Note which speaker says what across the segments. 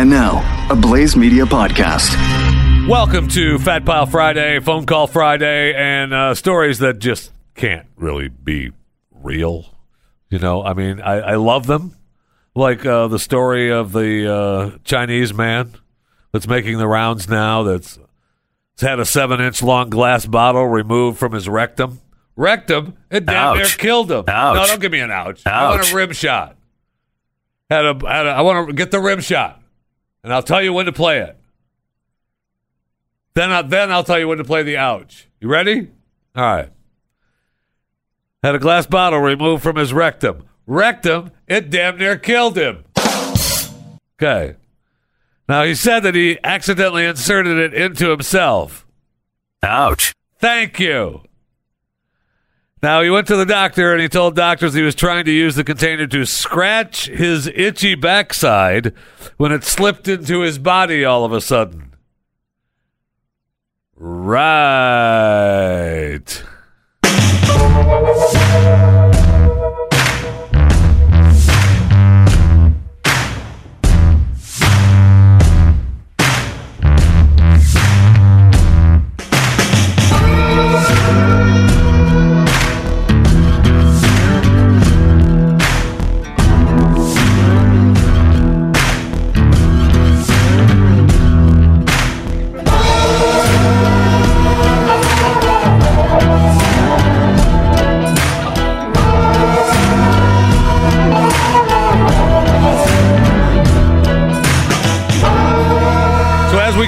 Speaker 1: And now, a Blaze Media podcast.
Speaker 2: Welcome to Fat Pile Friday, Phone Call Friday, and uh, stories that just can't really be real. You know, I mean, I, I love them. Like uh, the story of the uh, Chinese man that's making the rounds now that's, that's had a seven inch long glass bottle removed from his rectum. Rectum? It damn near
Speaker 3: Ouch.
Speaker 2: killed him.
Speaker 3: Ouch.
Speaker 2: No, don't give me an ouch. I want a rib shot. Had a, had a, I want to get the rib shot, and I'll tell you when to play it. Then, I, then I'll tell you when to play the ouch. You ready? All right. Had a glass bottle removed from his rectum. Rectum, it damn near killed him. Okay. Now he said that he accidentally inserted it into himself.
Speaker 3: Ouch.
Speaker 2: Thank you. Now he went to the doctor and he told doctors he was trying to use the container to scratch his itchy backside when it slipped into his body all of a sudden. Right.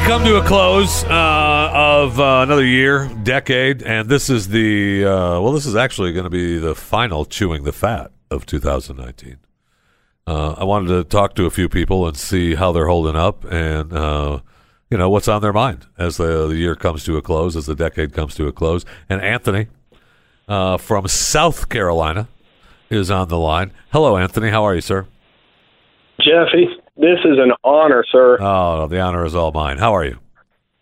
Speaker 2: Come to a close uh, of uh, another year, decade, and this is the uh, well, this is actually going to be the final chewing the fat of 2019. Uh, I wanted to talk to a few people and see how they're holding up, and uh, you know what's on their mind as the, the year comes to a close, as the decade comes to a close. And Anthony uh, from South Carolina is on the line. Hello, Anthony. How are you, sir?
Speaker 4: Jeffy, this is an honor, sir.
Speaker 2: Oh, the honor is all mine. How are you?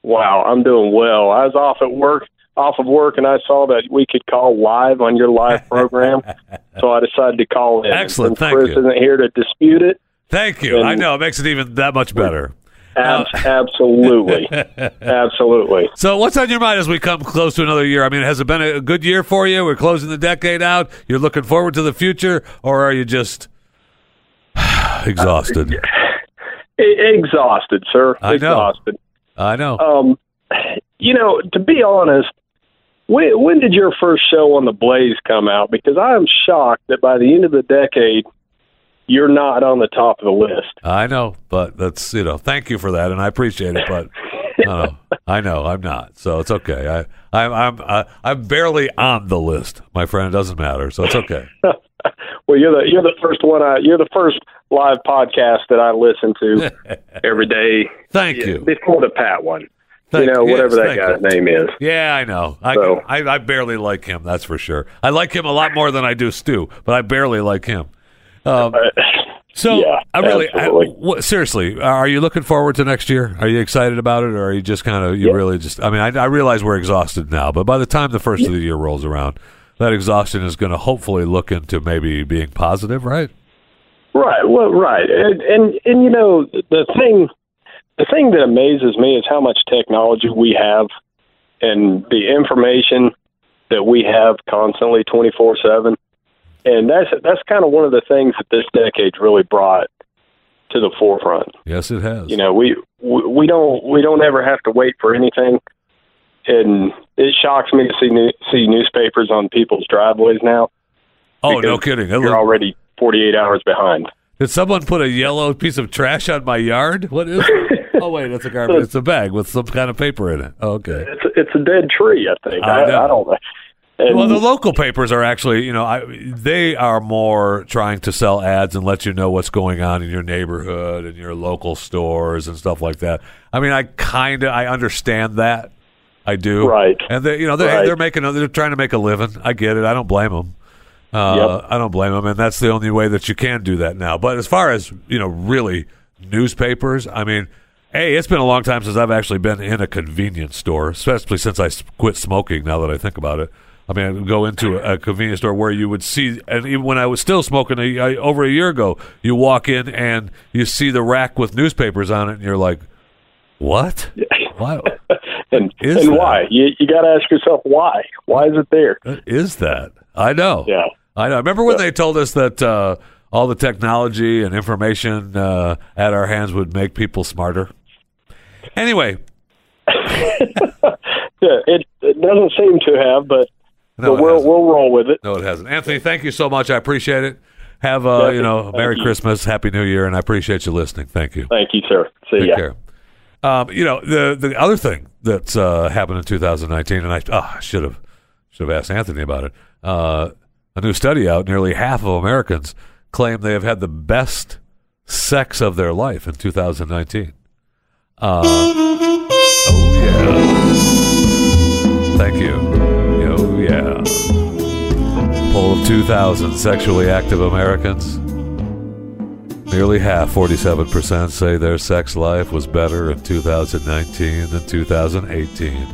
Speaker 4: Wow, I'm doing well. I was off at work, off of work, and I saw that we could call live on your live program, so I decided to call in.
Speaker 2: Excellent, thank
Speaker 4: Chris
Speaker 2: you.
Speaker 4: isn't here to dispute it.
Speaker 2: Thank you.
Speaker 4: And-
Speaker 2: I know it makes it even that much better.
Speaker 4: Ab- uh, absolutely, absolutely.
Speaker 2: So, what's on your mind as we come close to another year? I mean, has it been a good year for you? We're closing the decade out. You're looking forward to the future, or are you just exhausted?
Speaker 4: Exhausted, sir.
Speaker 2: I know.
Speaker 4: exhausted.
Speaker 2: I know.
Speaker 4: Um, you know, to be honest, when, when did your first show on the Blaze come out? Because I am shocked that by the end of the decade, you're not on the top of the list.
Speaker 2: I know, but that's you know. Thank you for that, and I appreciate it. But no, no, I know I'm not, so it's okay. I, I'm, I'm, I, I'm barely on the list, my friend. It doesn't matter, so it's okay.
Speaker 4: Well, you're the you're the first one. I you're the first live podcast that I listen to every day.
Speaker 2: Thank you.
Speaker 4: Before the Pat one,
Speaker 2: Thank-
Speaker 4: you know
Speaker 2: yes,
Speaker 4: whatever that guy's
Speaker 2: you.
Speaker 4: name is.
Speaker 2: Yeah, I know. I,
Speaker 4: So-
Speaker 2: I I barely like him. That's for sure. I like him a lot more than I do Stu, but I barely like him. Um, so
Speaker 4: yeah,
Speaker 2: I really, I, seriously, are you looking forward to next year? Are you excited about it, or are you just kind of you
Speaker 4: Yeah.
Speaker 2: really just? I mean, I, I realize we're exhausted now, but by the time the first of the year rolls around, that exhaustion is going to hopefully look into maybe being positive, right?
Speaker 4: Right. Well, right. And, and and you know the thing, the thing that amazes me is how much technology we have, and the information that we have constantly, twenty four seven. And that's that's kind of one of the things that this decade's really brought to the forefront.
Speaker 2: Yes, it has.
Speaker 4: You know, we we we don't we don't ever have to wait for anything, and it shocks me to see new, see newspapers on people's driveways now.
Speaker 2: oh, no kidding.
Speaker 4: You're
Speaker 2: look-
Speaker 4: already forty eight hours behind.
Speaker 2: Did someone put a yellow piece of trash on my yard? What is it? oh, wait, that's a garbage. It's a bag with some kind of paper in it. Oh, okay.
Speaker 4: It's it's a dead tree, I think.
Speaker 2: I
Speaker 4: I. I, don't know. And,
Speaker 2: Well, the local papers are actually, you know, I, they are more trying to sell ads and let you know what's going on in your neighborhood and your local stores and stuff like that. I mean, I kind of I understand that. I do.
Speaker 4: Right.
Speaker 2: And they, you know, they're
Speaker 4: Right.
Speaker 2: they're making they're trying to make a living. I get it. I don't blame them. Uh,
Speaker 4: Yep.
Speaker 2: I don't blame them, and that's the only way that you can do that now. But as far as you know, really newspapers, I mean, hey, it's been a long time since I've actually been in a convenience store, especially since I quit smoking. Now that I think about it, I mean, I go into a, a convenience store where you would see, and even when I was still smoking a, I, over a year ago, you walk in and you see the rack with newspapers on it, and you're like, "What? Why?
Speaker 4: and and
Speaker 2: that?
Speaker 4: why? You you got to ask yourself why. Why is it there?
Speaker 2: Is that?" I know.
Speaker 4: Yeah.
Speaker 2: I know. Remember when they told us that uh, all the technology and information uh, at our hands would make people smarter? Anyway,
Speaker 4: Yeah, it, it doesn't seem to have, but,
Speaker 2: No,
Speaker 4: but we'll we'll roll with it.
Speaker 2: no, it hasn't. Anthony, thank you so much. I appreciate it. Have uh,
Speaker 4: Thank
Speaker 2: you know. Merry
Speaker 4: Thank you.
Speaker 2: Christmas, Happy New Year, and I appreciate you listening. Thank you.
Speaker 4: Thank you, sir. See
Speaker 2: Take
Speaker 4: ya.
Speaker 2: care. Um, you know the the other thing that's uh, happened in 2019, and I oh, should have should have asked Anthony about it. Uh, a new study out: nearly half of Americans claim they have had the best sex of their life in 2019. Uh, oh yeah, thank you. Oh yeah. Poll of 2,000 sexually active Americans. Nearly half, 47%, say their sex life was better in 2019 than 2018.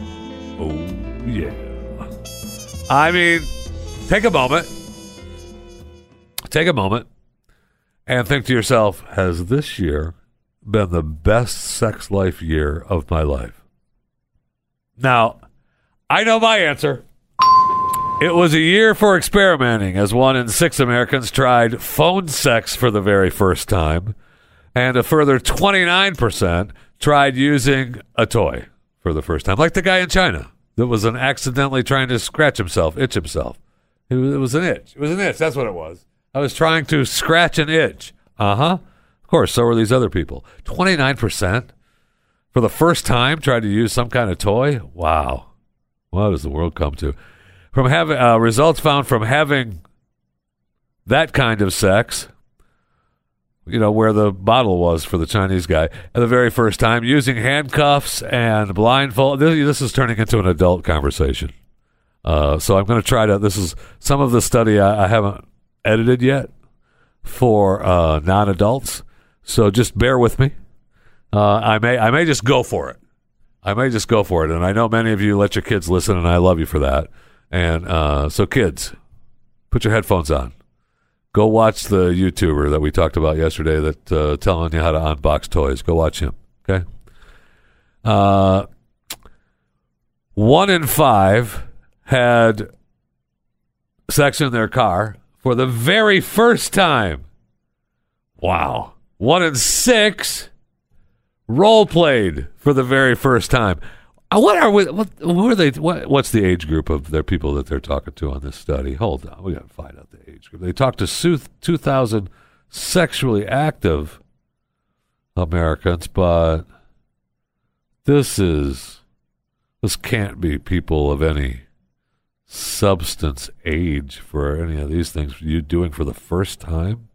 Speaker 2: Oh, yeah. I mean, take a moment. Take a moment and think to yourself Has this year been the best sex life year of my life? Now, I know my answer. It was a year for experimenting, as one in six Americans tried phone sex for the very first time, and a further 29% tried using a toy for the first time, like the guy in China that was an accidentally trying to scratch himself, itch himself. It was, an itch. It was an itch. That's what it was. I was trying to scratch an itch. Uh huh. Of course, so were these other people. 29% for the first time tried to use some kind of toy. Wow. What does the world come to? From having uh, results found from having that kind of sex, you know, where the bottle was for the Chinese guy at the very first time, using handcuffs and blindfold. This, this is turning into an adult conversation. Uh, so I'm going to try to. This is some of the study I, I haven't edited yet for uh, non-adults. So just bear with me. Uh, I may I may just go for it. I may just go for it. And I know many of you let your kids listen, and I love you for that. And uh, so, kids, put your headphones on. Go watch the YouTuber that we talked about yesterday that uh, telling you how to unbox toys. Go watch him. Okay. Uh, one in five had sex in their car for the very first time. Wow. One in six role played for the very first time. Uh, What are we, what who are they? What, what's the age group of their people that they're talking to on this study? Hold on, we got to find out the age group. They talked to two thousand sexually active Americans, but this is this can't be people of any substance age for any of these things you doing for the first time.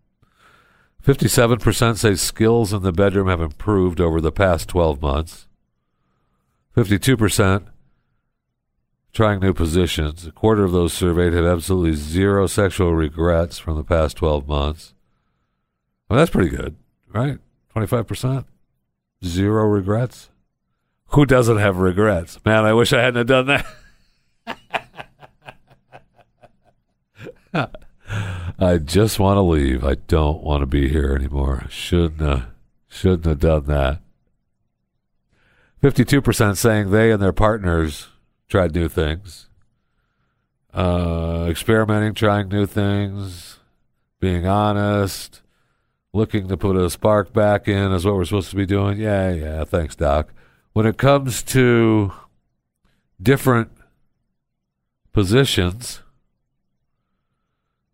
Speaker 2: 57% say skills in the bedroom have improved over the past 12 months. 52% trying new positions. A quarter of those surveyed had absolutely zero sexual regrets from the past 12 months. Well, that's pretty good, right? 25%? Zero regrets? Who doesn't have regrets? Man, I wish I hadn't have done that. I just want to leave. I don't want to be here anymore. Shouldn't have, shouldn't have done that. Fifty-two percent saying they and their partners tried new things, uh, experimenting, trying new things, being honest, looking to put a spark back in is what we're supposed to be doing. Yeah, yeah. Thanks, Doc. When it comes to different positions.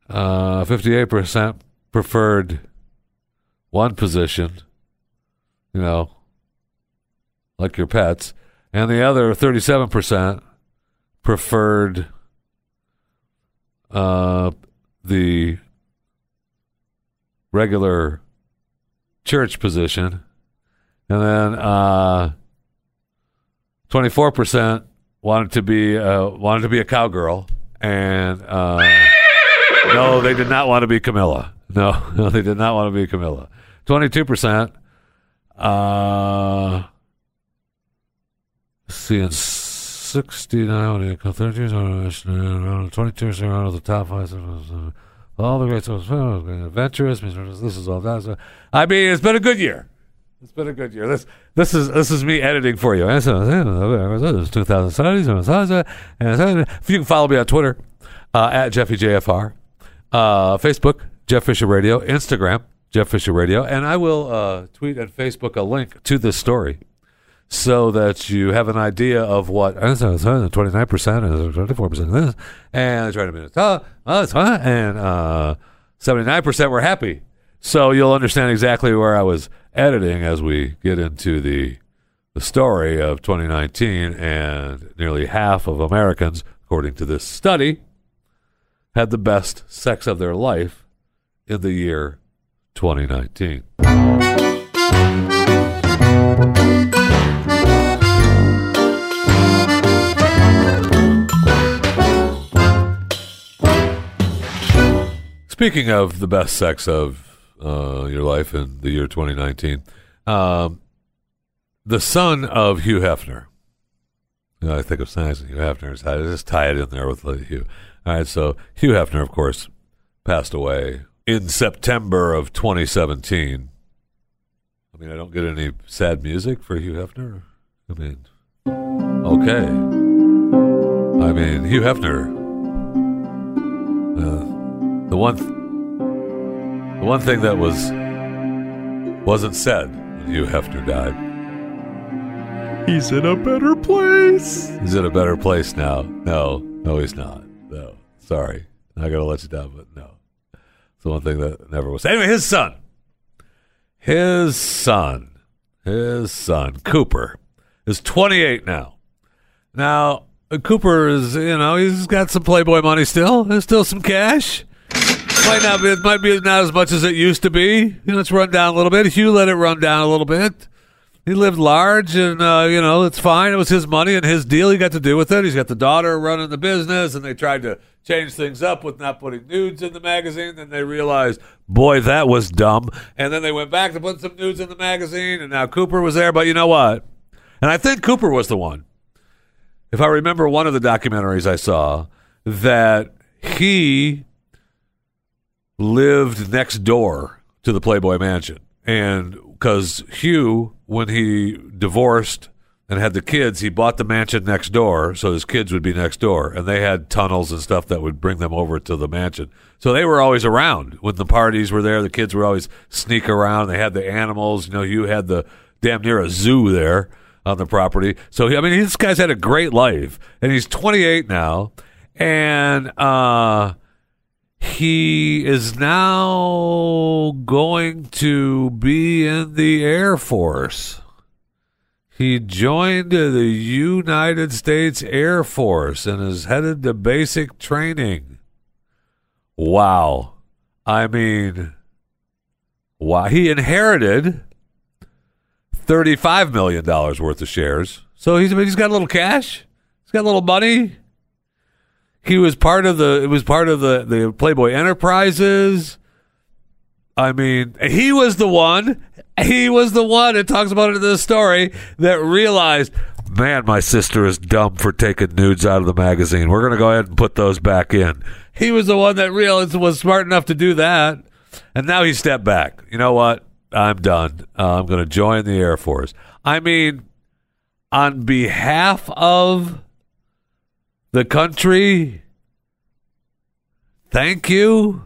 Speaker 2: Uh, 58% preferred one position, you know, like your pets, and the other 37% preferred uh, the regular church position, and then uh, 24% wanted to be uh, wanted to be a cowgirl, and uh, no, they did not want to be Camilla. No, no, they did not want to be Camilla. Twenty-two percent. Uh, let's see, and 69, 32, 22 around the top five. All the great adventurous. This is all that. I mean, it's been a good year. It's been a good year. This this is this is me editing for you. This is 2007. If you can follow me on Twitter uh, at JeffyJFR, uh, Facebook Jeff Fisher Radio, Instagram Jeff Fisher Radio, and I will uh, tweet and Facebook a link to this story so that you have an idea of what uh, 29 percent and 24 percent of this, and fine, uh, and 79 percent were happy. So you'll understand exactly where I was editing as we get into the the story of 2019, and nearly half of Americans, according to this study, had the best sex of their life in the year 2019. Speaking of the best sex of uh, your life in the year 2019, um, the son of Hugh Hefner. You know, I think of songs Hugh Hefner. I just tie it in there with Hugh. All right, so Hugh Hefner, of course, passed away in September of 2017. I mean, I don't get any sad music for Hugh Hefner. I mean, okay. I mean, Hugh Hefner. Uh, the one, th- the one thing that was wasn't said when Hugh Hefner died.
Speaker 3: He's in a better place.
Speaker 2: He's in a better place now. No, no, he's not. Sorry, I gotta let you down, but no. It's the one thing that never was. Anyway, his son, his son, his son, Cooper, is 28 now. Now, Cooper is, you know, he's got some Playboy money still. There's still some cash. Might not be, it might be not as much as it used to be. You know, it's run down a little bit. Hugh let it run down a little bit. He lived large, and uh, you know it's fine. It was his money and his deal. He got to do with it. He's got the daughter running the business, and they tried to change things up with not putting nudes in the magazine. Then they realized, boy, that was dumb. And then they went back to put some nudes in the magazine, and now Cooper was there. But you know what? And I think Cooper was the one. If I remember one of the documentaries I saw, that he lived next door to the Playboy Mansion. And because Hugh, when he divorced and had the kids, he bought the mansion next door so his kids would be next door. And they had tunnels and stuff that would bring them over to the mansion. So they were always around. When the parties were there, the kids were always sneak around. They had the animals. You know, Hugh had the damn near a zoo there on the property. So, I mean, this guy's had a great life. And he's 28 now. And, uh, he is now going to be in the Air Force. He joined the United States Air Force and is headed to basic training. Wow. I mean, wow. He inherited $35 million worth of shares. So he's, he's got a little cash. He's got a little money. He was part of the. It was part of the the Playboy Enterprises. I mean, he was the one. He was the one. It talks about it in the story that realized, man, my sister is dumb for taking nudes out of the magazine. We're gonna go ahead and put those back in. He was the one that realized was smart enough to do that, and now he stepped back. You know what? I'm done. Uh, I'm going to join the Air Force. I mean, on behalf of the country. Thank you.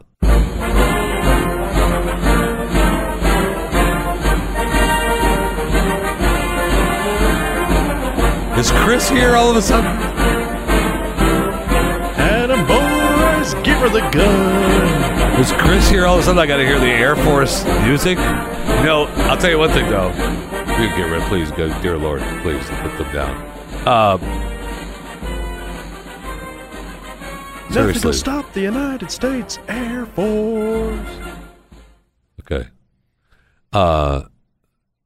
Speaker 2: Is Chris here all of a sudden?
Speaker 3: Adam boys, give her the gun.
Speaker 2: Is Chris here all of a sudden? I got to hear the Air Force music. No, I'll tell you one thing though. You get rid, please, go, dear Lord, please put them down. Uh,
Speaker 3: Nothing will stop the United States Air Force.
Speaker 2: Okay. Uh,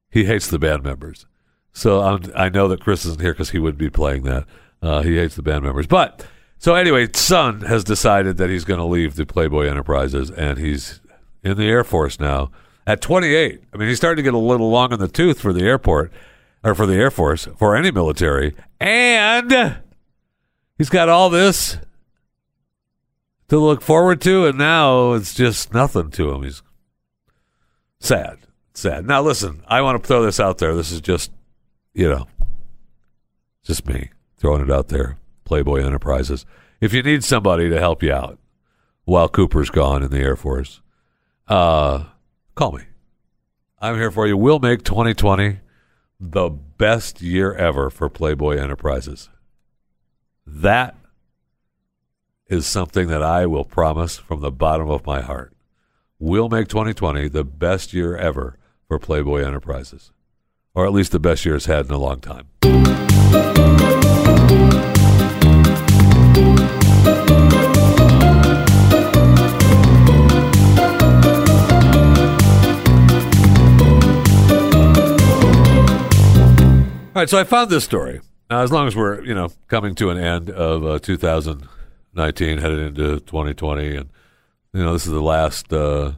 Speaker 2: he hates the band members. So I'm, I know that Chris isn't here because he would be playing that. Uh, he hates the band members. But so anyway, Son has decided that he's going to leave the Playboy Enterprises and he's in the Air Force now at 28. I mean, he's starting to get a little long in the tooth for the airport or for the Air Force for any military. And he's got all this to look forward to, and now it's just nothing to him. He's sad, sad. Now, listen, I want to throw this out there. This is just, you know, just me throwing it out there. Playboy Enterprises. If you need somebody to help you out while Cooper's gone in the Air Force, uh, call me. I'm here for you. We'll make 2020 the best year ever for Playboy Enterprises. That is something that I will promise from the bottom of my heart. We'll make 2020 the best year ever for Playboy Enterprises, or at least the best year it's had in a long time. All right, so I found this story. Now, as long as we're you know coming to an end of uh, 2019, headed into 2020, and you know this is the last uh,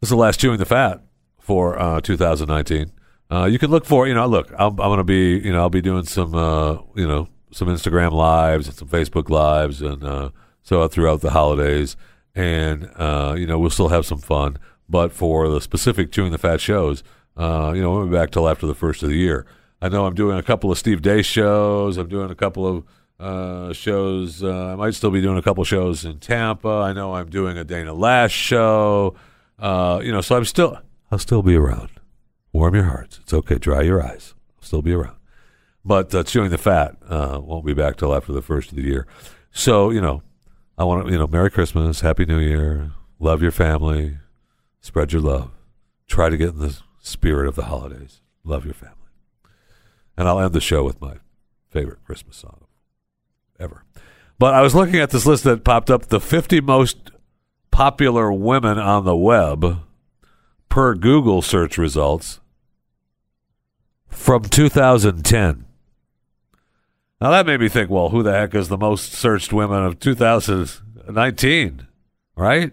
Speaker 2: this is the last chewing the fat for uh, 2019. Uh, you can look for you know look I'm, I'm to be you know I'll be doing some uh, you know some Instagram lives and some Facebook lives and uh, so throughout the holidays, and uh, you know we'll still have some fun. But for the specific chewing the fat shows, uh, you know we'll be back till after the first of the year. I know I'm doing a couple of Steve Deace shows. I'm doing a couple of uh, shows. Uh, I might still be doing a couple shows in Tampa. I know I'm doing a Dana Loesch show. Uh, you know, so I'm still I'll still be around. Warm your hearts. It's okay. Dry your eyes. I'll still be around. But uh, chewing the fat uh, won't be back till after the first of the year. So you know, I want to you know, Merry Christmas, Happy New Year, love your family, spread your love, try to get in the spirit of the holidays, love your family. And I'll end the show with my favorite Christmas song ever. But I was looking at this list that popped up the 50 most popular women on the web per Google search results from 2010. Now that made me think, well, who the heck is the most searched women of 2019? Right?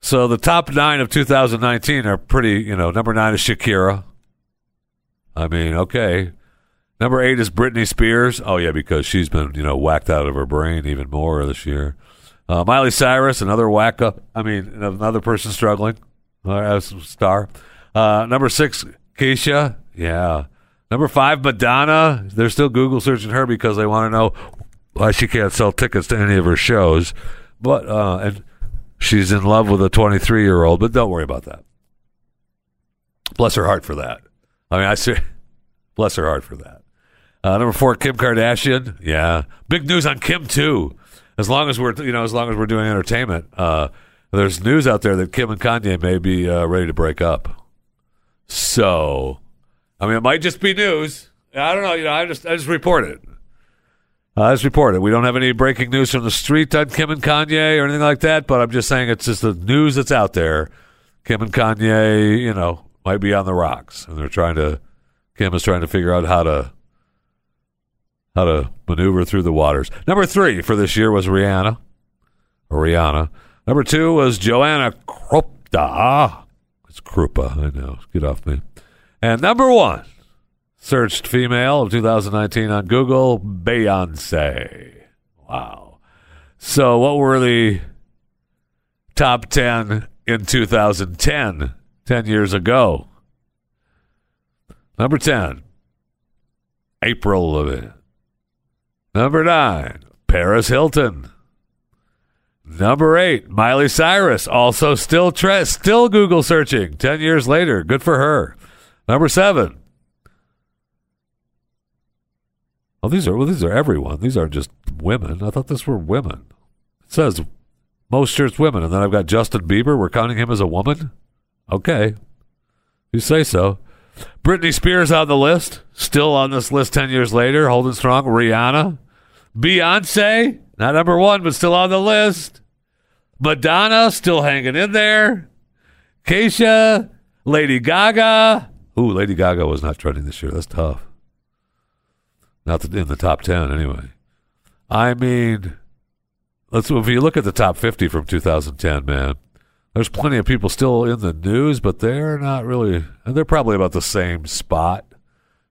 Speaker 2: So the top nine of 2019 are pretty, you know, number nine is Shakira. I mean, okay. Number eight is Britney Spears. Oh yeah, because she's been you know whacked out of her brain even more this year. Uh, Miley Cyrus, another whack up. I mean, another person struggling uh, as a star. Uh, number six, Kesha. Yeah. Number five, Madonna. They're still Google searching her because they want to know why she can't sell tickets to any of her shows. But uh, and she's in love with a 23 year old. But don't worry about that. Bless her heart for that. I mean, I see. Bless her heart for that. Uh, number four, Kim Kardashian. Yeah, big news on Kim too. As long as we're you know as long as we're doing entertainment, uh, there's news out there that Kim and Kanye may be uh, ready to break up. So, I mean, it might just be news. I don't know. You know, I just I just report it. I just report it. We don't have any breaking news from the street on Kim and Kanye or anything like that. But I'm just saying it's just the news that's out there. Kim and Kanye, you know, might be on the rocks, and they're trying to. Kim is trying to figure out how to how to maneuver through the waters. Number three for this year was Rihanna. Rihanna. Number two was Joanna Krupa. Ah, it's Krupa, I know. Get off me. And number one, searched female of 2019 on Google, Beyonce. Wow. So, what were the top 10 in 2010, 10 years ago? Number 10, Avril Lavigne. Number nine, Paris Hilton. Number eight, Miley Cyrus, also still tre- still Google searching. Ten years later, good for her. Number seven. Oh, these are well, these are everyone. These aren't just women. I thought this were women. It says most shirts women, and then I've got Justin Bieber. We're counting him as a woman. Okay, you say so. Britney Spears on the list, still on this list ten years later, holding strong. Rihanna, Beyonce, not number one, but still on the list. Madonna, still hanging in there. Kesha, Lady Gaga. Ooh, Lady Gaga was not trending this year. That's tough. Not in the top 10, anyway. I mean, let's if you look at the top 50 from 2010, man, there's plenty of people still in the news, but they're not really, and they're probably about the same spot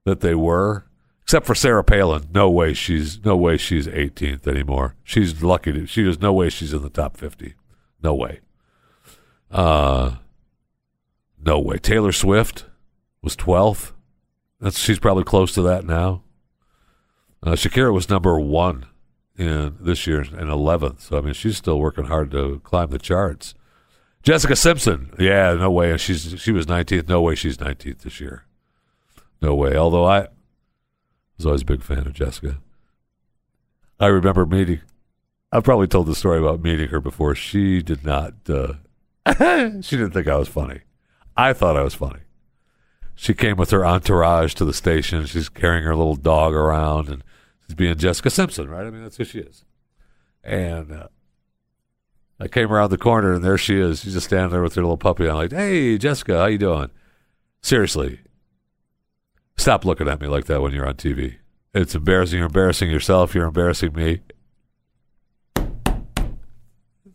Speaker 2: that they were Except for Sarah Palin, no way she's no way she's 18th anymore. She's lucky to. She there's no way she's in the top 50. No way. Uh, no way. Taylor Swift was 12th. That's she's probably close to that now. Uh, Shakira was number one in this year and 11th. So I mean, she's still working hard to climb the charts. Jessica Simpson, yeah, no way. She's she was 19th. No way she's 19th this year. No way. Although I was always a big fan of Jessica. I remember meeting. I've probably told the story about meeting her before. She did not. Uh, she didn't think I was funny. I thought I was funny. She came with her entourage to the station. She's carrying her little dog around, and she's being Jessica Simpson, right? I mean, that's who she is. And uh, I came around the corner, and there she is. She's just standing there with her little puppy. I'm like, "Hey, Jessica, how you doing?" Seriously, stop looking at me like that when you're on TV. It's embarrassing. You're embarrassing yourself. You're embarrassing me.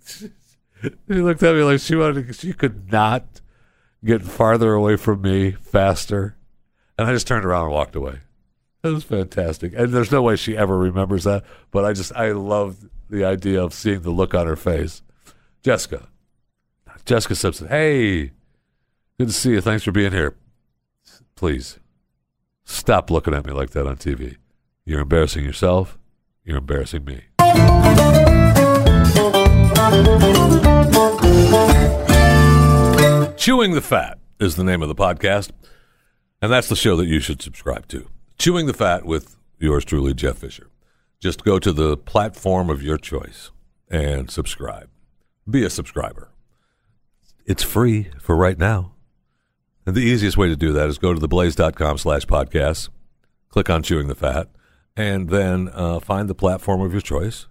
Speaker 2: she looked at me like she wanted. To, she could not get farther away from me faster, and I just turned around and walked away. It was fantastic, and there's no way she ever remembers that. But I just I love the idea of seeing the look on her face. Jessica, Jessica Simpson. Hey, good to see you. Thanks for being here. Please stop looking at me like that on TV. You're embarrassing yourself. You're embarrassing me. Chewing the Fat is the name of the podcast, and that's the show that you should subscribe to. Chewing the Fat with yours truly, Jeff Fisher. Just go to the platform of your choice and subscribe. Be a subscriber. It's free for right now. And the easiest way to do that is go to theblaze.com slash podcasts, click on Chewing the Fat, and then uh, find the platform of your choice,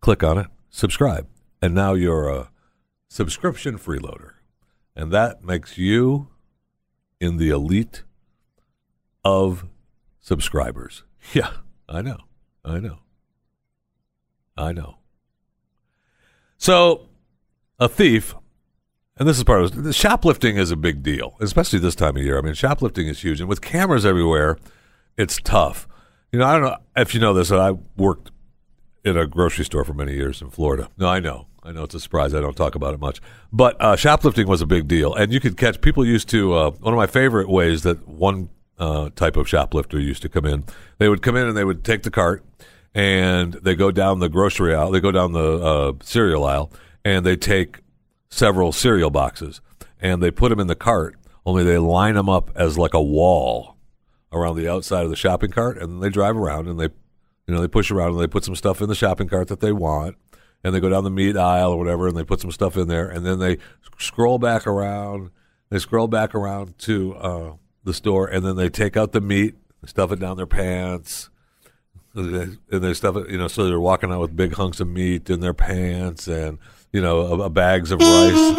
Speaker 2: click on it, subscribe. And now you're a subscription freeloader. And that makes you in the elite of subscribers. Yeah, I know. I know. I know. So, a thief, and this is part of the shoplifting is a big deal, especially this time of year. I mean, shoplifting is huge, and with cameras everywhere, it's tough. You know, I don't know if you know this. I worked in a grocery store for many years in Florida. No, I know. I know it's a surprise. I don't talk about it much, but uh, shoplifting was a big deal, and you could catch people used to. Uh, one of my favorite ways that one uh, type of shoplifter used to come in. They would come in and they would take the cart and they go down the grocery aisle. They go down the uh, cereal aisle and they take several cereal boxes and they put them in the cart. Only they line them up as like a wall around the outside of the shopping cart, and they drive around and they, you know, they push around and they put some stuff in the shopping cart that they want and they go down the meat aisle or whatever, and they put some stuff in there, and then they scroll back around. They scroll back around to uh, the store, and then they take out the meat, stuff it down their pants, and they stuff it. You know, so they're walking out with big hunks of meat in their pants, and you know, a, a bags of rice.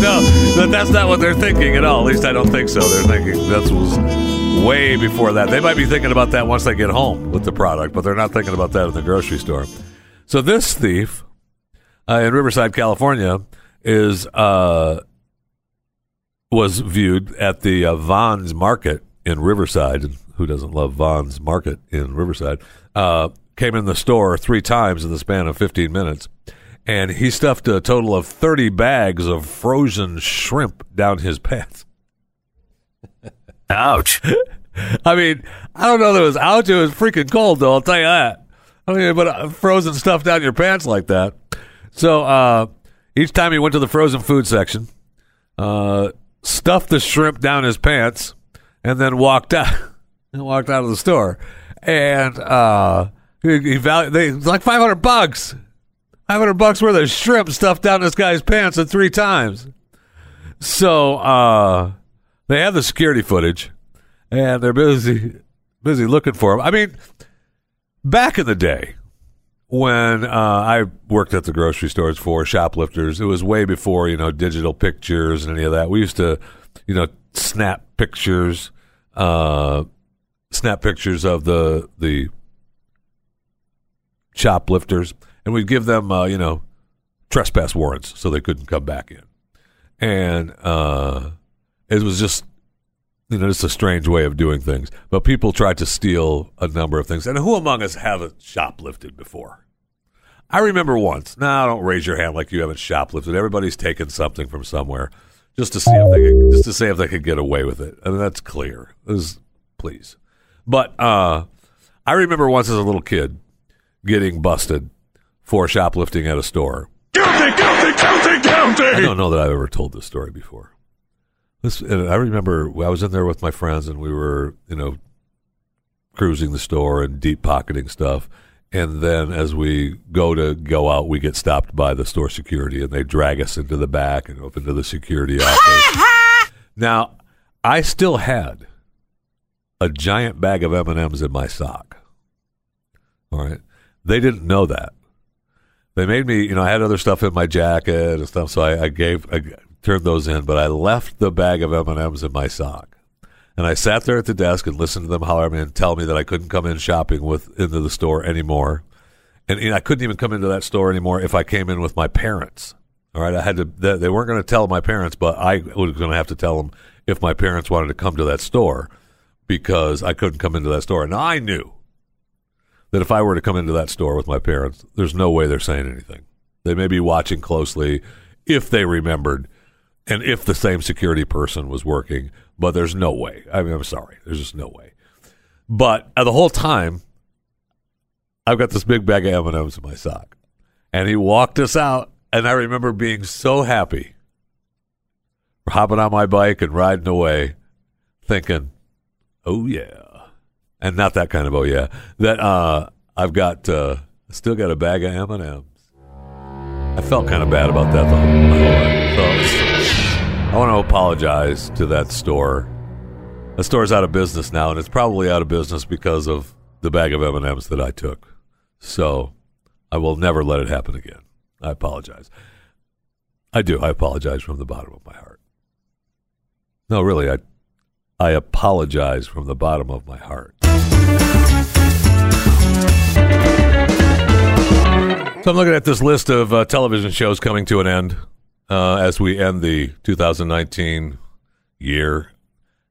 Speaker 2: no, but that's not what they're thinking at all. At least I don't think so. They're thinking that was way before that. They might be thinking about that once they get home with the product, but they're not thinking about that in the grocery store. So this thief uh, in Riverside, California, is uh, was viewed at the uh, Vons Market in Riverside. Who doesn't love Vons Market in Riverside? Came in the store three times in the span of 15 minutes and he stuffed a total of 30 bags of frozen shrimp down his pants.
Speaker 3: Ouch.
Speaker 2: I mean, I don't know that it was ouch. It was freaking cold, though. I'll tell you that. I mean, but uh, frozen stuff down your pants like that. So uh, each time he went to the frozen food section, uh, stuffed the shrimp down his pants, and then walked out. and walked out of the store, and uh, he, valued they like five hundred bucks. 500 bucks worth of shrimp stuffed down this guy's pants at three times. So uh, they have the security footage, and they're busy busy looking for him. I mean, back in the day when uh, I worked at the grocery stores for shoplifters, it was way before you know digital pictures and any of that. We used to, you know, snap pictures, uh, snap pictures of the the shoplifters and we'd give them, uh, you know, trespass warrants so they couldn't come back in. And uh, it was just you know, it's a strange way of doing things. But people tried to steal a number of things. And who among us haven't shoplifted before? I remember once. Now, don't raise your hand like you haven't shoplifted. Everybody's taken something from somewhere just to see if they could, just to see if they could get away with it. And that's clear. Please. But uh, I remember once as a little kid getting busted for shoplifting at a store.
Speaker 3: Guilty, guilty, guilty, guilty.
Speaker 2: I don't know that I've ever told this story before. This, and I remember I was in there with my friends and we were, you know, cruising the store and deep pocketing stuff. And then as we go to go out, we get stopped by the store security and they drag us into the back and open to the security office. now, I still had a giant bag of M&Ms in my sock. All right. They didn't know that they made me, you know, I had other stuff in my jacket and stuff, so I, I gave, I turned those in, but I left the bag of M and M's in my sock, and I sat there at the desk and listened to them holler me and tell me that I couldn't come in shopping with into the store anymore, and know, I couldn't even come into that store anymore if I came in with my parents. All right, I had to. They weren't going to tell my parents, but I was going to have to tell them if my parents wanted to come to that store because I couldn't come into that store, and I knew that if I were to come into that store with my parents, there's no way they're saying anything. They may be watching closely if they remembered and if the same security person was working, but there's no way. I mean, I'm sorry. There's just no way. But uh, the whole time, I've got this big bag of M&Ms in my sock. And he walked us out, and I remember being so happy, hopping on my bike and riding away, thinking, oh, yeah and not that kind of oh yeah. That uh, I've got uh, still got a bag of M and M's. I felt kind of bad about that though. I want to apologize to that store. The store's out of business now, and it's probably out of business because of the bag of M and M's that I took. So I will never let it happen again. I apologize. I do. I apologize from the bottom of my heart. No, really, I I apologize from the bottom of my heart. So I'm looking at this list of uh, television shows coming to an end uh, as we end the 2019 year,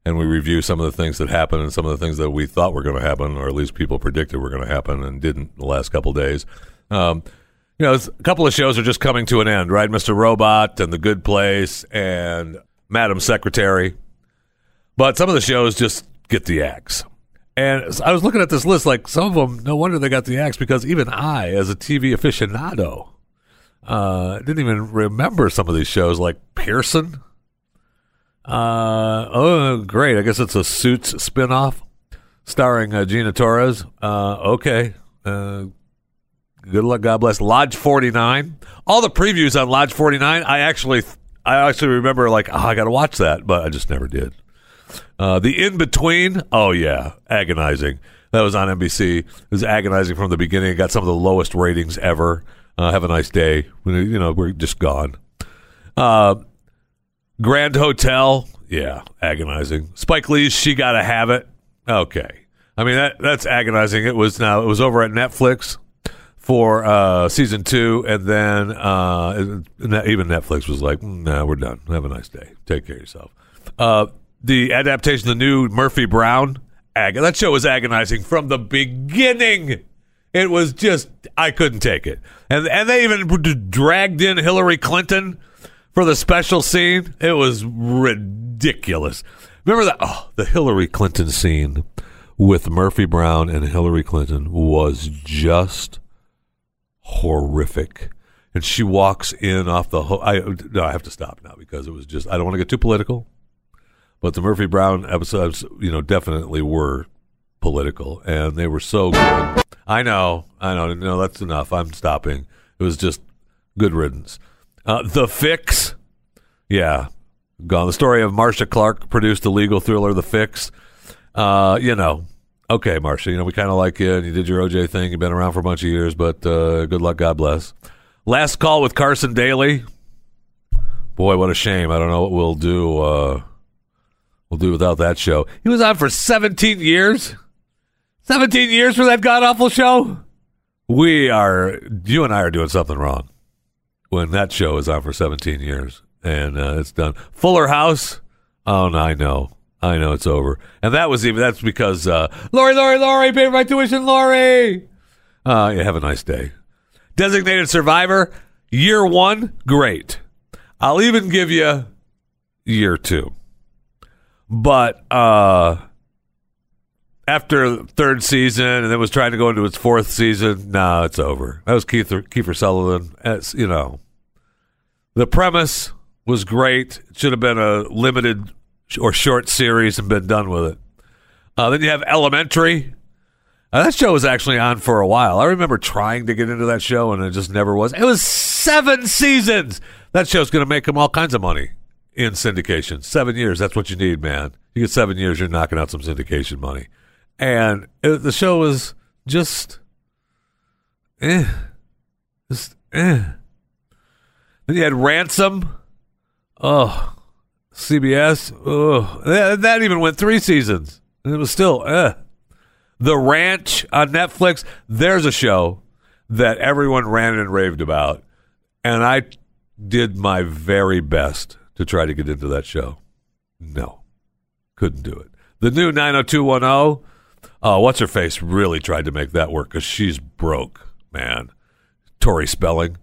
Speaker 2: and we review some of the things that happened and some of the things that we thought were going to happen, or at least people predicted were going to happen and didn't the last couple days. Um, you know, a couple of shows are just coming to an end, right? Mr. Robot and The Good Place and Madam Secretary. But some of the shows just get the axe. And I was looking at this list, like some of them, no wonder they got the axe because even I, as a TV aficionado, uh, didn't even remember some of these shows, like Pearson. Uh, oh, great! I guess it's a Suits spinoff starring uh, Gina Torres. Uh, okay. Uh, good luck. God bless. Lodge 49. All the previews on Lodge 49, I actually, I actually remember like, oh, I got to watch that, but I just never did. Uh, the in between, oh yeah, agonizing. That was on NBC. It was agonizing from the beginning. It got some of the lowest ratings ever. Uh, have a nice day. We- You know, we're just gone. Uh, Grand Hotel, yeah, agonizing. Spike Lee's She Gotta Have It. Okay, I mean that that's agonizing. It was now it was over at Netflix for uh, season two, and then uh, even Netflix was like, "Mm, "Nah, we're done. Have a nice day. Take care of yourself." The adaptation of the new Murphy Brown, ag- that show was agonizing from the beginning. It was just I couldn't take it, and and they even dragged in Hillary Clinton for the special scene. It was ridiculous. Remember that? Oh, the Hillary Clinton scene with Murphy Brown and Hillary Clinton was just horrific. And she walks in off the. Ho- I no, I have to stop now because it was just. I don't want to get too political, but the Murphy Brown episodes, you know, definitely were political, and they were so good. I know, I know. No, that's enough. I'm stopping. It was just good riddance. Uh, the Fix, yeah, gone. The story of Marcia Clark produced the legal thriller The Fix. Uh, you know, okay, Marcia, you know we kind of like you, and you did your OJ thing. You've been around for a bunch of years, but uh, good luck. God bless. Last call with Carson Daly. Boy, what a shame. I don't know what we'll do. We'll do without that show. He was on for 17 years. 17 years for that god awful show. We are, you and I are doing something wrong when that show is on for 17 years and uh, it's done. Fuller House. Oh, no, I know. I know it's over. And that was even that's because uh, Lori, Lori, Lori, pay my tuition, Lori. Uh, yeah, have a nice day. Designated survivor, year one, great. I'll even give you year two. But uh after third season and then was trying to go into its fourth season, no, it's over. That was Keith Kiefer Sutherland. You know, the premise was great. It should have been a limited or short series and been done with it. Uh, then you have Elementary. Uh, that show was actually on for a while. I remember trying to get into that show and it just never was. It was seven seasons. That show's going to make them all kinds of money in syndication. Seven years. That's what you need, man. You get seven years, you're knocking out some syndication money. And it, the show was just, eh, just eh. Then you had Ransom. Oh, CBS. Oh, that, that even went three seasons. And it was still, eh. The Ranch on Netflix. There's a show that everyone ran and raved about. And I did my very best to try to get into that show. No, couldn't do it. The new 90210, uh, what's her face really tried to make that work because she's broke, man. Tori Spelling,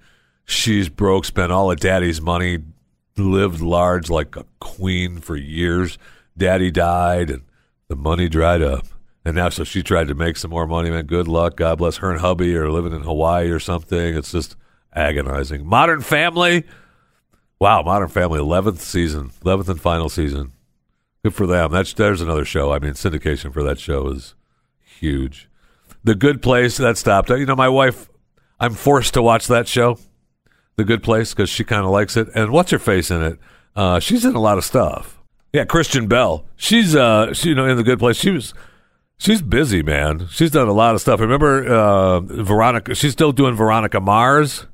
Speaker 2: she's broke, spent all of daddy's money, lived large like a queen for years. Daddy died and the money dried up. And now, so she tried to make some more money, man. Good luck. God bless her and hubby are living in Hawaii or something. It's just agonizing. Modern Family, Wow, Modern Family, eleventh season, eleventh and final season. Good for them. That's there's another show. I mean, syndication for that show is huge. The Good Place that stopped. You know, my wife. I'm forced to watch that show, The Good Place, because she kind of likes it. And what's her face in it? Uh, she's in a lot of stuff. Yeah, Kristen Bell. She's uh, she, you know, in The Good Place. She was. She's busy, man. She's done a lot of stuff. Remember uh, Veronica? She's still doing Veronica Mars,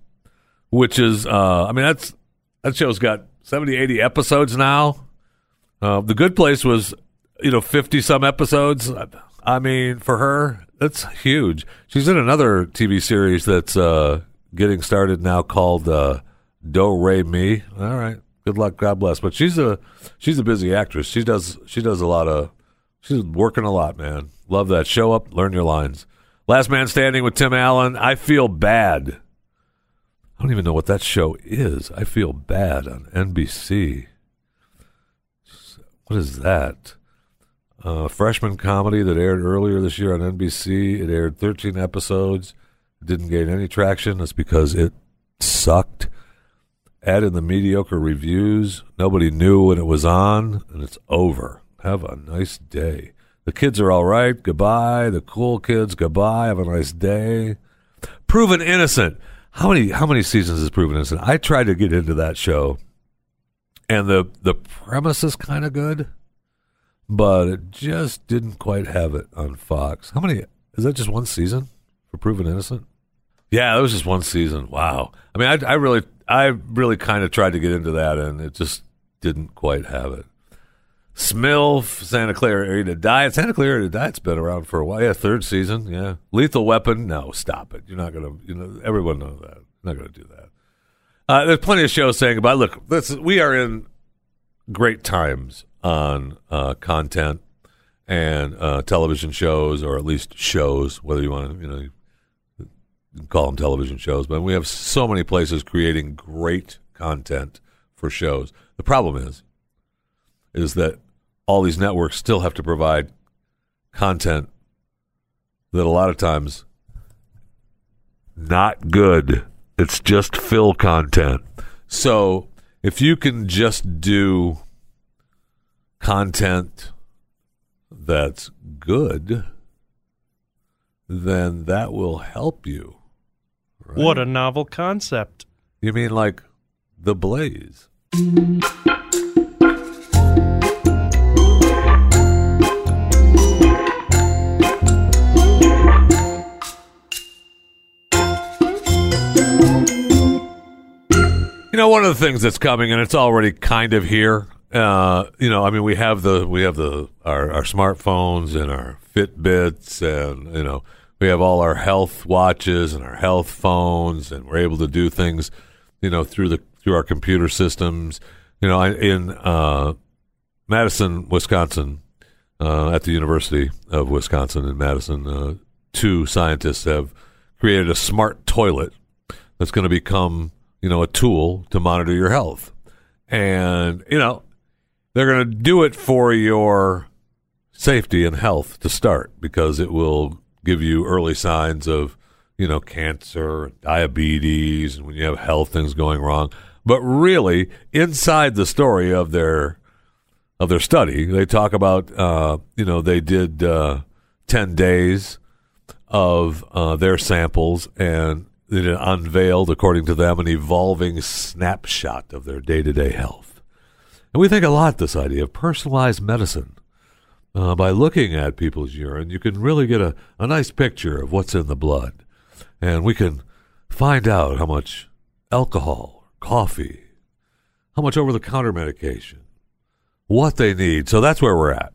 Speaker 2: which is, uh, I mean, that's that show's got 70, 80 episodes now. Uh, the Good Place was, you know, 50 some episodes. I mean, for her, that's huge. She's in another TV series that's uh, getting started now called uh, Do Re Mi. All right, good luck, God bless. But she's a she's a busy actress. She does she does a lot of she's working a lot, man. Love that. Show up, learn your lines. Last Man Standing with Tim Allen. I feel bad. I don't even know what that show is. I feel bad on NBC. What is that? Uh, freshman comedy that aired earlier this year on NBC. It aired 13 episodes. Didn't gain any traction. That's because it sucked. Added the mediocre reviews. Nobody knew when it was on, and it's over. Have a nice day. The kids are all right. Goodbye. The cool kids. Goodbye. Have a nice day. Proven innocent. How many how many seasons is Proven Innocent? I tried to get into that show, and the the premise is kind of good, but it just didn't quite have it on Fox. How many is that? Just one season for Proven Innocent? Yeah, it was just one season. Wow. I mean, I, I really I really kind of tried to get into that, and it just didn't quite have it. Smilf, Santa Clarita to Diet. Santa clara Clarita Diet's been around for a while. Yeah, third season. Yeah. Lethal Weapon. No, stop it. You're not going to, you know, everyone knows that. You're not going to do that. Uh, there's plenty of shows saying about, look, this, we are in great times on uh, content and uh, television shows, or at least shows, whether you want to, you know, call them television shows. But we have so many places creating great content for shows. The problem is, is that all these networks still have to provide content that a lot of times not good. It's just fill content. So if you can just do content that's good, then that will help you. Right?
Speaker 3: What a novel concept.
Speaker 2: You mean like the Blaze? You know, one of the things that's coming, and it's already kind of here. Uh, you know, I mean, we have the we have the our, our smartphones and our Fitbits, and you know, we have all our health watches and our health phones, and we're able to do things, you know, through the through our computer systems. You know, in uh, Madison, Wisconsin, uh, at the University of Wisconsin in Madison, uh, two scientists have created a smart toilet that's going to become, you know, a tool to monitor your health. And, you know, they're going to do it for your safety and health to start because it will give you early signs of, you know, cancer, diabetes, and when you have health things going wrong. But really, inside the story of their of their study, they talk about, uh, you know, they did uh, ten days of uh, their samples, and unveiled, according to them, an evolving snapshot of their day to day health. And we think a lot this idea of personalized medicine. Uh, by looking at people's urine, you can really get a, a nice picture of what's in the blood. And we can find out how much alcohol, coffee, how much over the counter medication, what they need. So that's where we're at.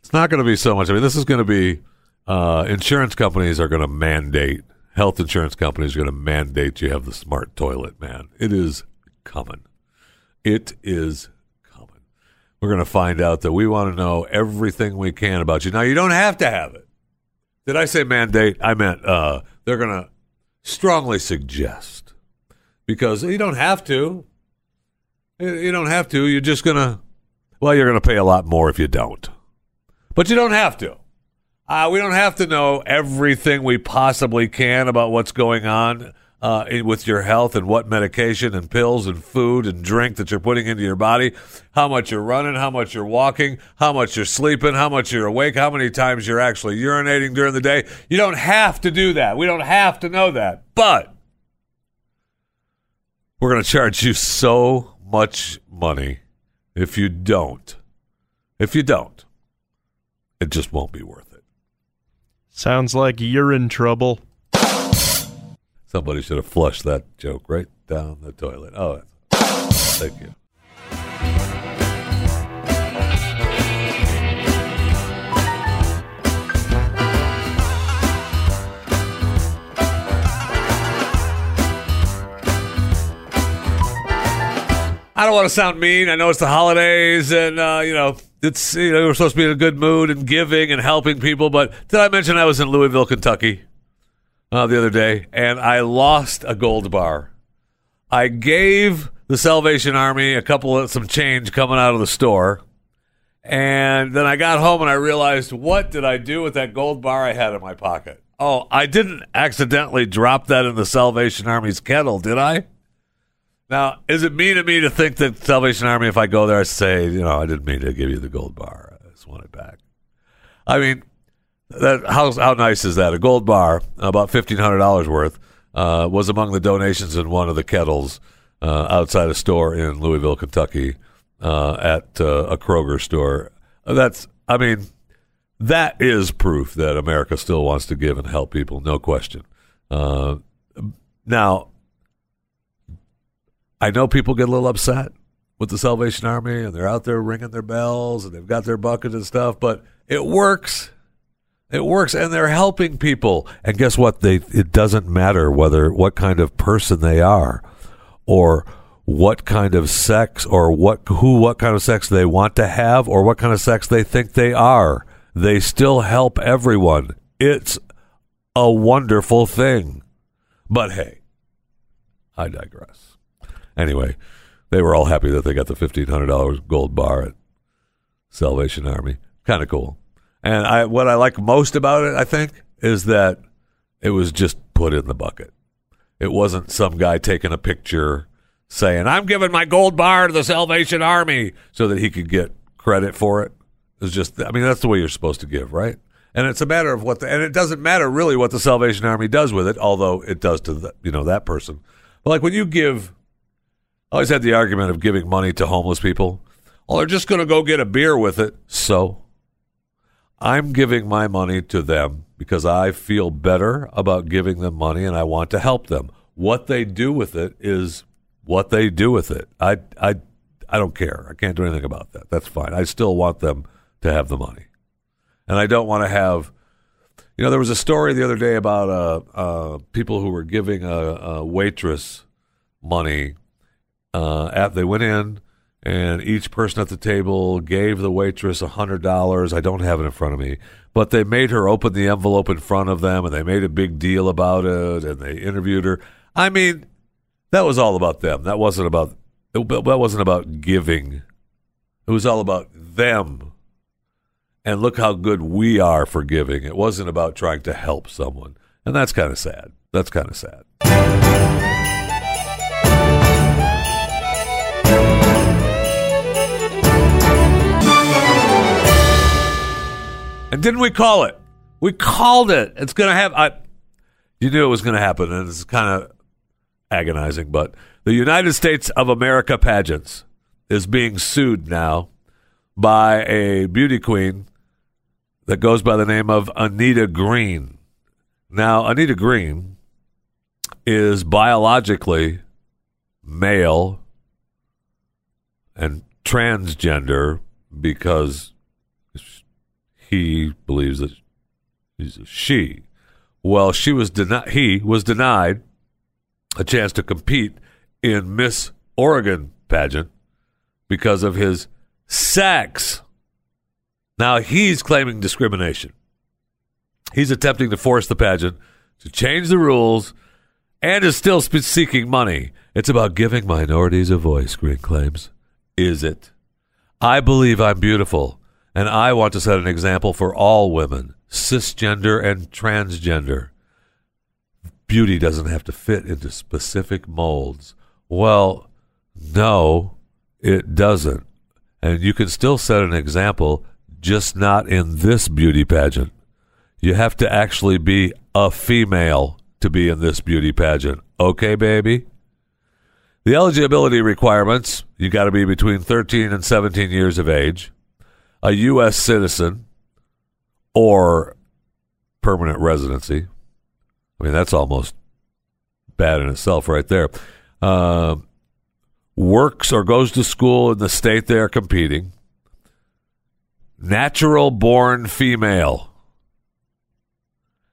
Speaker 2: It's not going to be so much. I mean, this is going to be uh, insurance companies are going to mandate, health insurance companies are going to mandate you have the smart toilet, man. It is coming. It is coming. We're going to find out that we want to know everything we can about you. Now, you don't have to have it. Did I say mandate? I meant uh, they're going to strongly suggest because you don't have to. You don't have to. You're just going to, well, you're going to pay a lot more if you don't. But you don't have to. Uh, we don't have to know everything we possibly can about what's going on uh, with your health and what medication and pills and food and drink that you're putting into your body, how much you're running, how much you're walking, how much you're sleeping, how much you're awake, how many times you're actually urinating during the day. You don't have to do that. We don't have to know that. But we're going to charge you so much money if you don't. If you don't, it just won't be worth it.
Speaker 3: Sounds like you're in trouble.
Speaker 2: Somebody should have flushed that joke right down the toilet. Oh, thank you. I don't want to sound mean. I know it's the holidays, and uh, you know it's you know we're supposed to be in a good mood and giving and helping people. But did I mention I was in Louisville, Kentucky, uh, the other day, and I lost a gold bar. I gave the Salvation Army a couple of some change coming out of the store, and then I got home and I realized what did I do with that gold bar I had in my pocket? Oh, I didn't accidentally drop that in the Salvation Army's kettle, did I? Now, is it mean of me to think that Salvation Army, if I go there, I say, you know, I didn't mean to give you the gold bar. I just want it back. I mean, that how how nice is that? A gold bar, about fifteen hundred dollars worth, uh, was among the donations in one of the kettles uh, outside a store in Louisville, Kentucky, uh, at uh, a Kroger store. That's, I mean, that is proof that America still wants to give and help people, no question. Uh, now, I know people get a little upset with the Salvation Army and they're out there ringing their bells and they've got their bucket and stuff, but it works. It works and they're helping people. And guess what? They it doesn't matter whether what kind of person they are or what kind of sex or what who what kind of sex they want to have or what kind of sex they think they are. They still help everyone. It's a wonderful thing. But hey, I digress. Anyway, they were all happy that they got the fifteen hundred dollars gold bar at Salvation Army. Kind of cool. And I, what I like most about it, I think, is that it was just put in the bucket. It wasn't some guy taking a picture saying, "I'm giving my gold bar to the Salvation Army," so that he could get credit for it. It's just, I mean, that's the way you're supposed to give, right? And it's a matter of what, the, and it doesn't matter really what the Salvation Army does with it, although it does to the, you know that person. But like when you give always had the argument of giving money to homeless people. Well, they're just going to go get a beer with it. So I'm giving my money to them because I feel better about giving them money and I want to help them. What they do with it is what they do with it. I, I, I don't care. I can't do anything about that. That's fine. I still want them to have the money. And I don't want to have, you know, there was a story the other day about uh, uh, people who were giving a, a waitress money uh, they went in and each person at the table gave the waitress a hundred dollars. I don't have it in front of me, but they made her open the envelope in front of them, and they made a big deal about it, and they interviewed her. I mean, that was all about them. That wasn't about that wasn't about giving. It was all about them. And look how good we are for giving. It wasn't about trying to help someone. And that's kind of sad. That's kind of sad. And didn't we call it? We called it. It's going to happen. I, you knew it was going to happen, and it's kind of agonizing. But the United States of America pageants is being sued now by a beauty queen that goes by the name of Anita Green. Now, Anita Green is biologically male and transgender because he believes that he's a she. Well, she was denied. He was denied a chance to compete in Miss Oregon pageant because of his sex. Now he's claiming discrimination. He's attempting to force the pageant to change the rules and is still seeking money. It's about giving minorities a voice, Green claims. Is it? I believe I'm beautiful, and I want to set an example for all women, cisgender and transgender. Beauty doesn't have to fit into specific molds. Well, no, it doesn't. And you can still set an example, just not in this beauty pageant. You have to actually be a female to be in this beauty pageant. Okay, baby? The eligibility requirements you got to be between 13 and 17 years of age, a U.S. citizen, or permanent residency. I mean, that's almost bad in itself, right there. Uh, works or goes to school in the state they are competing. Natural born female.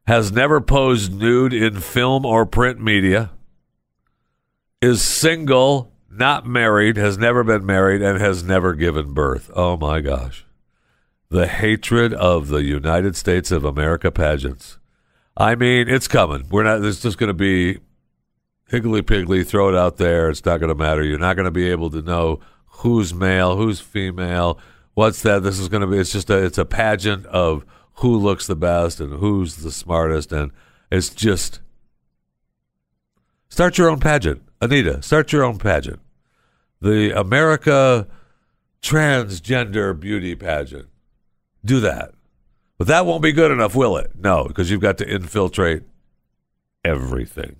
Speaker 2: Has never posed nude in film or print media. Is single, not married, has never been married, and has never given birth. Oh my gosh. The hatred of the United States of America pageants. I mean, it's coming. We're not, there's just going to be higgly piggly, throw it out there. It's not going to matter. You're not going to be able to know who's male, who's female, what's that. This is going to be. It's just a. It's a pageant of who looks the best and who's the smartest, and it's just start your own pageant, Anita. Start your own pageant. The America Transgender Beauty Pageant. Do that. But that won't be good enough, will it? No, because you've got to infiltrate everything.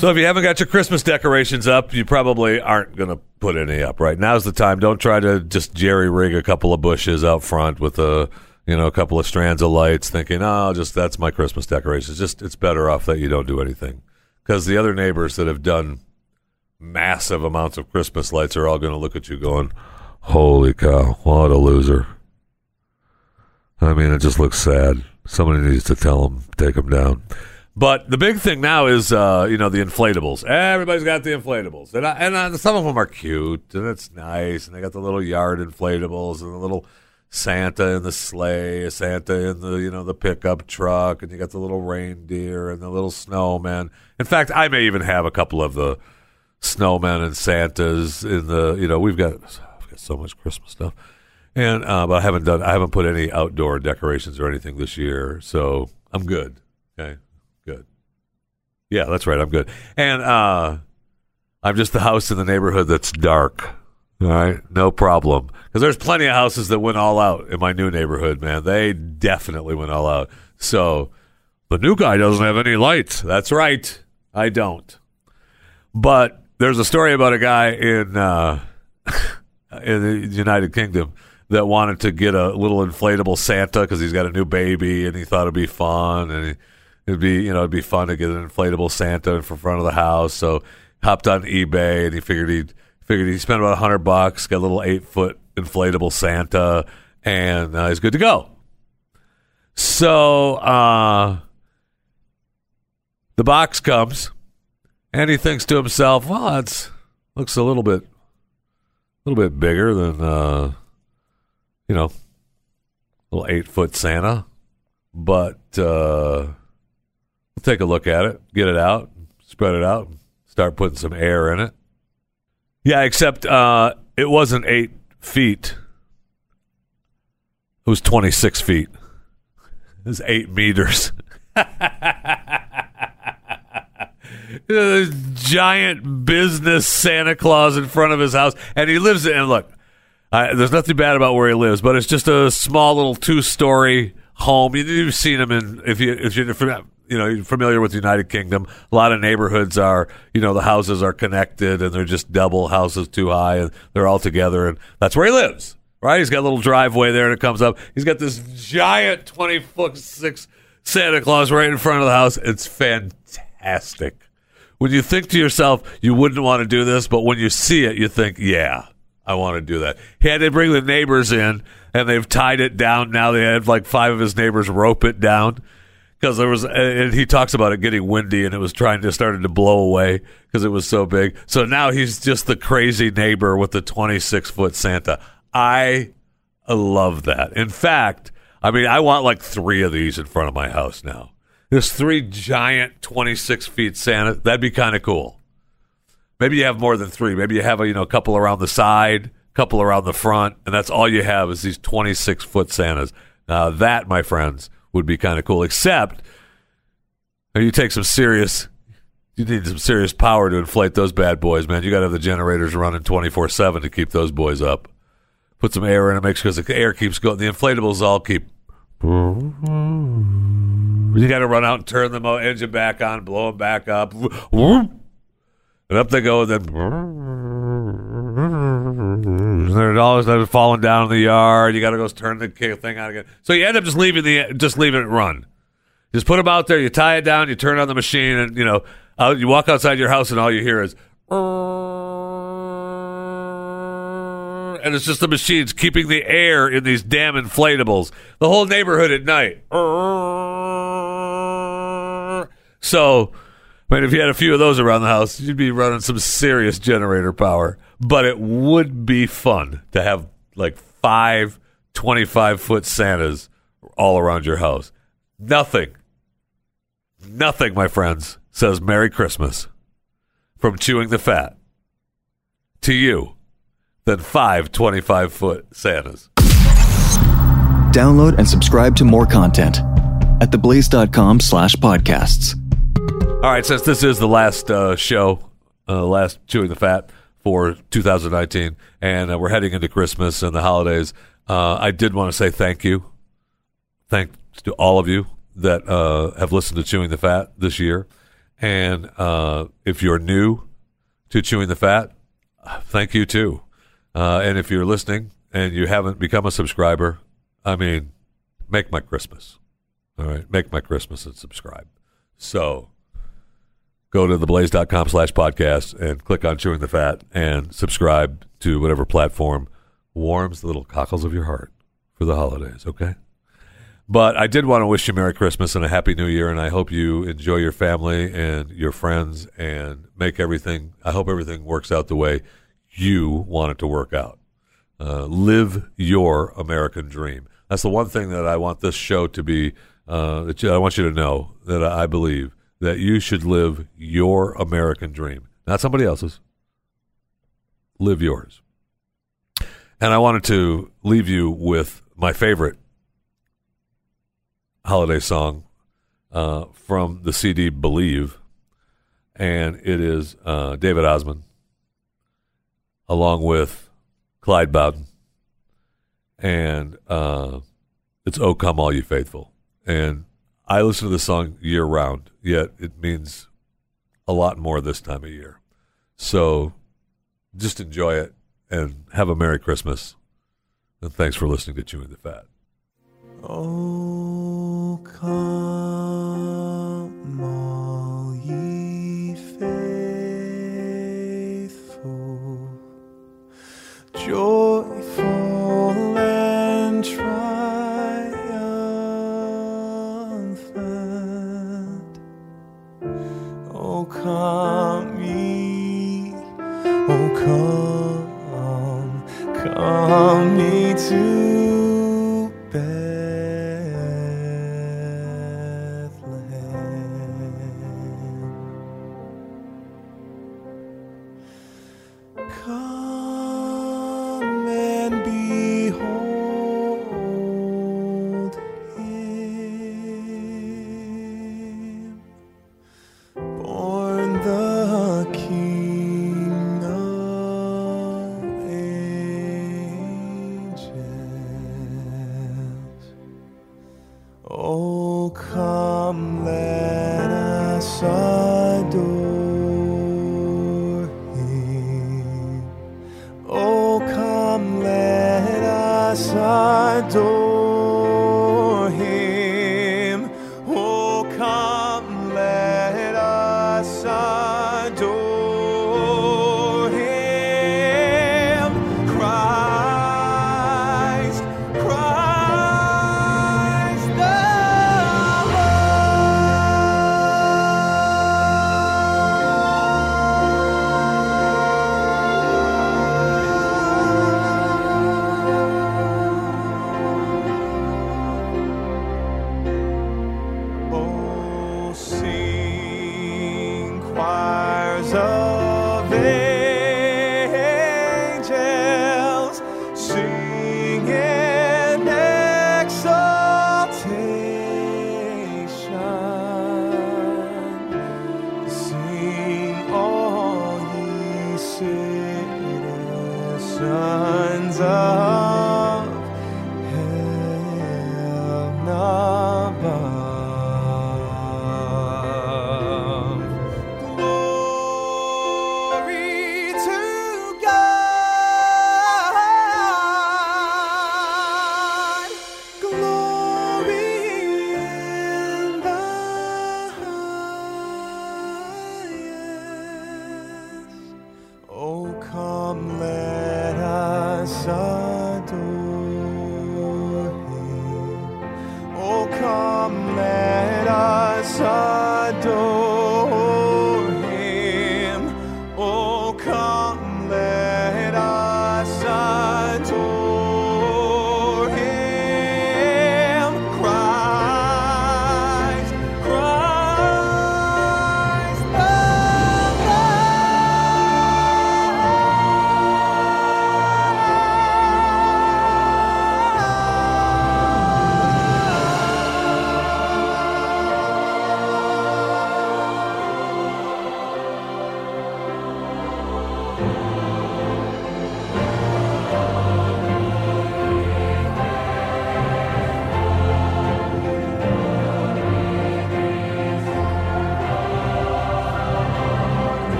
Speaker 2: So if you haven't got your Christmas decorations up, you probably aren't going to put any up. Right now's the time. Don't try to just jerry rig a couple of bushes out front with a you know a couple of strands of lights, thinking, oh, just that's my Christmas decorations. Just it's better off that you don't do anything because the other neighbors that have done massive amounts of Christmas lights are all going to look at you going, "Holy cow, what a loser!" I mean, it just looks sad. Somebody needs to tell them, take them down. But the big thing now is, uh, you know, the inflatables. Everybody's got the inflatables, and I, and I, some of them are cute and it's nice, and they got the little yard inflatables and the little Santa in the sleigh, Santa in the you know the pickup truck, and you got the little reindeer and the little snowman. In fact, I may even have a couple of the snowmen and Santas in the you know we've got we've got so much Christmas stuff, and uh, but I haven't done I haven't put any outdoor decorations or anything this year, so I'm good. Okay, good. yeah, that's right. I'm good. And uh, I'm just the house in the neighborhood that's dark. All right, no problem. Because there's plenty of houses that went all out in my new neighborhood, man. They definitely went all out. So the new guy doesn't have any lights. That's right. I don't. But there's a story about a guy in uh, in the United Kingdom that wanted to get a little inflatable Santa because he's got a new baby and he thought it'd be fun and. It'd be you know it'd be fun to get an inflatable Santa in front of the house. So hopped on eBay and he figured he figured he spent about a hundred bucks, got a little eight foot inflatable Santa, and uh, he's good to go. So uh, the box comes, and he thinks to himself, "Well, it looks a little bit, a little bit bigger than, uh, you know, a little eight foot Santa." But uh, we'll take a look at it, get it out, spread it out, start putting some air in it. Yeah, except uh, it wasn't eight feet. It was 26 feet. It was eight meters. This giant business Santa Claus in front of his house, and he lives in. And look, I, there's nothing bad about where he lives, but it's just a small little two-story home. You, you've seen him in if you if you're fam- you know you're familiar with the United Kingdom. A lot of neighborhoods are you know the houses are connected and they're just double houses too high and they're all together, and that's where he lives. Right? He's got a little driveway there, and it comes up. He's got this giant twenty foot six Santa Claus right in front of the house. It's fantastic. When you think to yourself, you wouldn't want to do this, but when you see it, you think, yeah, I want to do that. He had to bring the neighbors in, and they've tied it down. Now they had like five of his neighbors rope it down because there was, uh, and he talks about it getting windy, and it was trying to started to blow away because it was so big. So now he's just the crazy neighbor with the twenty six foot Santa. I love that. In fact, I mean, I want like three of these in front of my house now. There's three giant 26 feet Santa. That'd be kind of cool. Maybe you have more than three. Maybe you have a you know a couple around the side, couple around the front, and that's all you have is these 26 foot Santas. Now that, my friends, would be kind of cool. Except uh, you take some serious. You need some serious power to inflate those bad boys, man. You got to have the generators running 24 7 to keep those boys up put some air in it, make sure the air keeps going. The inflatables all keep. You got to run out and turn the engine back on, blow them back up, and up they go. and Then they're always they're falling down in the yard. You got to go turn the thing on again. So you end up just leaving the just leaving it run. Just put them out there. You tie it down. You turn on the machine, and you know out, you walk outside your house, and all you hear is and it's just the machines keeping the air in these damn inflatables. The whole neighborhood at night. So, I mean, if you had a few of those around the house, you'd be running some serious generator power. But it would be fun to have like five 25 foot Santas all around your house. Nothing, nothing, my friends, says Merry Christmas from chewing the fat to you than five 25 foot Santas.
Speaker 1: Download and subscribe to more content at theblaze.com slash podcasts.
Speaker 2: All right, since this is the last uh, show, uh, last Chewing the Fat for 2019, and uh, we're heading into Christmas and the holidays, uh, I did want to say thank you. Thanks to all of you that uh, have listened to Chewing the Fat this year. And uh, if you're new to Chewing the Fat, thank you too. Uh, and if you're listening and you haven't become a subscriber, I mean, make my Christmas. All right, make my Christmas and subscribe. So go to theblaze.com slash podcast and click on Chewing the Fat and subscribe to whatever platform warms the little cockles of your heart for the holidays, okay? But I did want to wish you Merry Christmas and a Happy New Year, and I hope you enjoy your family and your friends and make everything, I hope everything works out the way you want it to work out. Uh, live your American dream. That's the one thing that I want this show to be. Uh, that I want you to know that I believe that you should live your American dream, not somebody else's. Live yours. And I wanted to leave you with my favorite holiday song uh, from the CD Believe, and it is uh, David Osmond along with Clyde Bowden, and uh, it's "Oh Come All You Faithful." And I listen to this song year round, yet it means a lot more this time of year. So just enjoy it and have a Merry Christmas. And thanks for listening to Chewing the Fat.
Speaker 5: Oh, come all ye faithful, joyful Oh.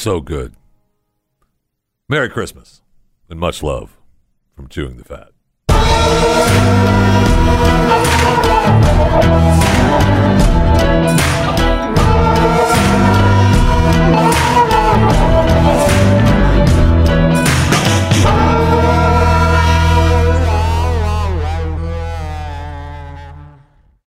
Speaker 2: So good. Merry Christmas and much love from Chewing the Fat.